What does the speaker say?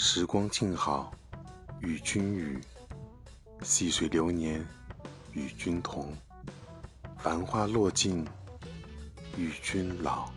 时光静好与君语细水流年与君同。繁花落尽与君老。